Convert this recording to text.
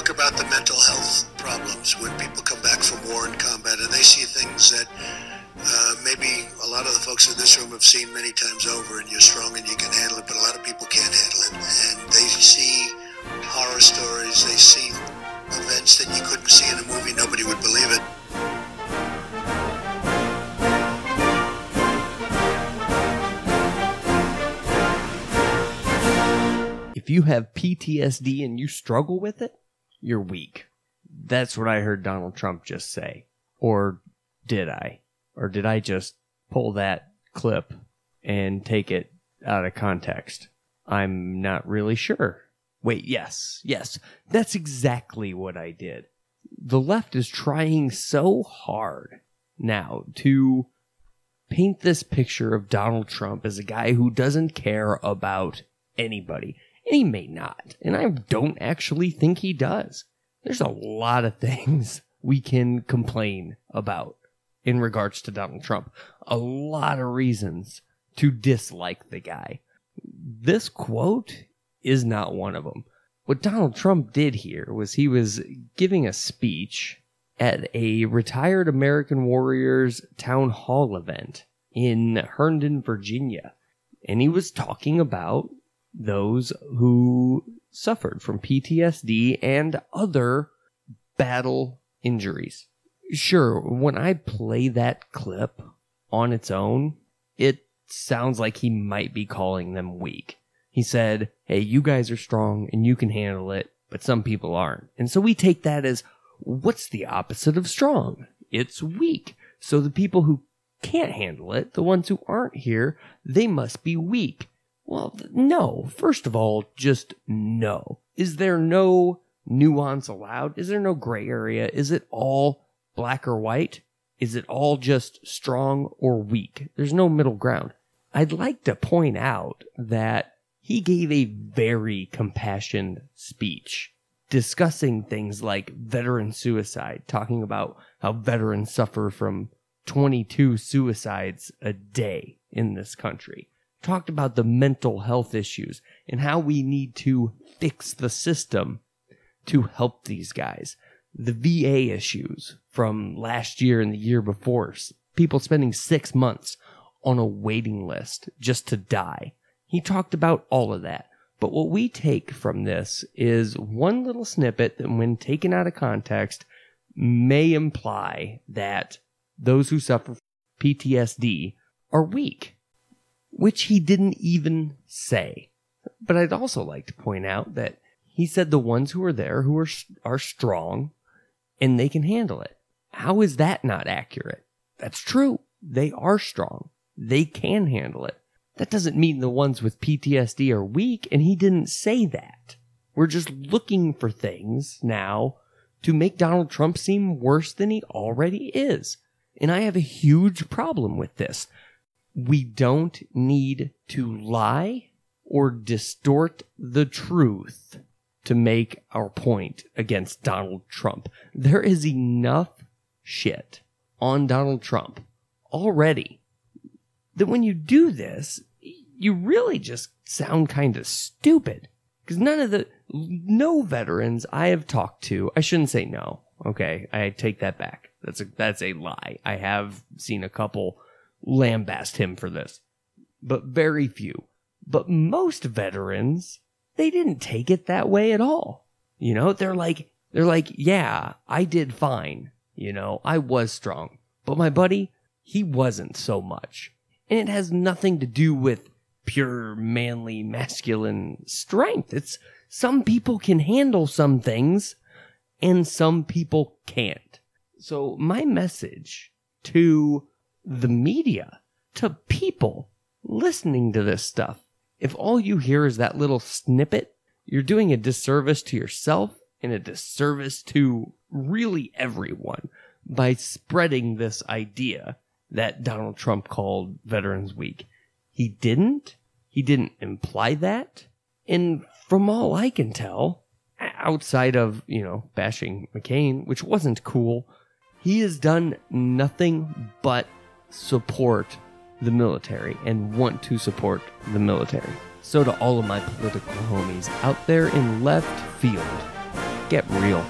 talk about the mental health problems when people come back from war and combat and they see things that uh, maybe a lot of the folks in this room have seen many times over and you're strong and you can handle it, but a lot of people can't handle it. And they see horror stories, they see events that you couldn't see in a movie, nobody would believe it. If you have PTSD and you struggle with it, you're weak. That's what I heard Donald Trump just say. Or did I? Or did I just pull that clip and take it out of context? I'm not really sure. Wait, yes, yes, that's exactly what I did. The left is trying so hard now to paint this picture of Donald Trump as a guy who doesn't care about anybody. And he may not. And I don't actually think he does. There's a lot of things we can complain about in regards to Donald Trump. A lot of reasons to dislike the guy. This quote is not one of them. What Donald Trump did here was he was giving a speech at a retired American Warriors town hall event in Herndon, Virginia. And he was talking about those who suffered from PTSD and other battle injuries. Sure, when I play that clip on its own, it sounds like he might be calling them weak. He said, Hey, you guys are strong and you can handle it, but some people aren't. And so we take that as what's the opposite of strong? It's weak. So the people who can't handle it, the ones who aren't here, they must be weak. Well, no. First of all, just no. Is there no nuance allowed? Is there no gray area? Is it all black or white? Is it all just strong or weak? There's no middle ground. I'd like to point out that he gave a very compassionate speech discussing things like veteran suicide, talking about how veterans suffer from 22 suicides a day in this country. Talked about the mental health issues and how we need to fix the system to help these guys. The VA issues from last year and the year before, people spending six months on a waiting list just to die. He talked about all of that. But what we take from this is one little snippet that, when taken out of context, may imply that those who suffer PTSD are weak, which he didn't even say. But I'd also like to point out that he said the ones who are there who are are strong and they can handle it. How is that not accurate? That's true. They are strong. They can handle it. That doesn't mean the ones with PTSD are weak, and he didn't say that. We're just looking for things now to make Donald Trump seem worse than he already is. And I have a huge problem with this. We don't need to lie or distort the truth to make our point against Donald Trump. There is enough shit on Donald Trump already that when you do this, you really just sound kind of stupid. Because none of the, no veterans I have talked to, I shouldn't say no. Okay. I take that back. That's a that's a lie. I have seen a couple lambast him for this, but very few. But most veterans, they didn't take it that way at all. You know, they're like they're like, yeah, I did fine. You know, I was strong, but my buddy, he wasn't so much, and it has nothing to do with pure manly masculine strength. It's some people can handle some things and some people can't. So my message to the media, to people listening to this stuff, if all you hear is that little snippet, you're doing a disservice to yourself and a disservice to really everyone by spreading this idea that Donald Trump called Veterans weak. He didn't. He didn't imply that. And from all I can tell, outside of, you know, bashing McCain, which wasn't cool, he has done nothing but support the military and want to support the military. So, to all of my political homies out there in left field, get real.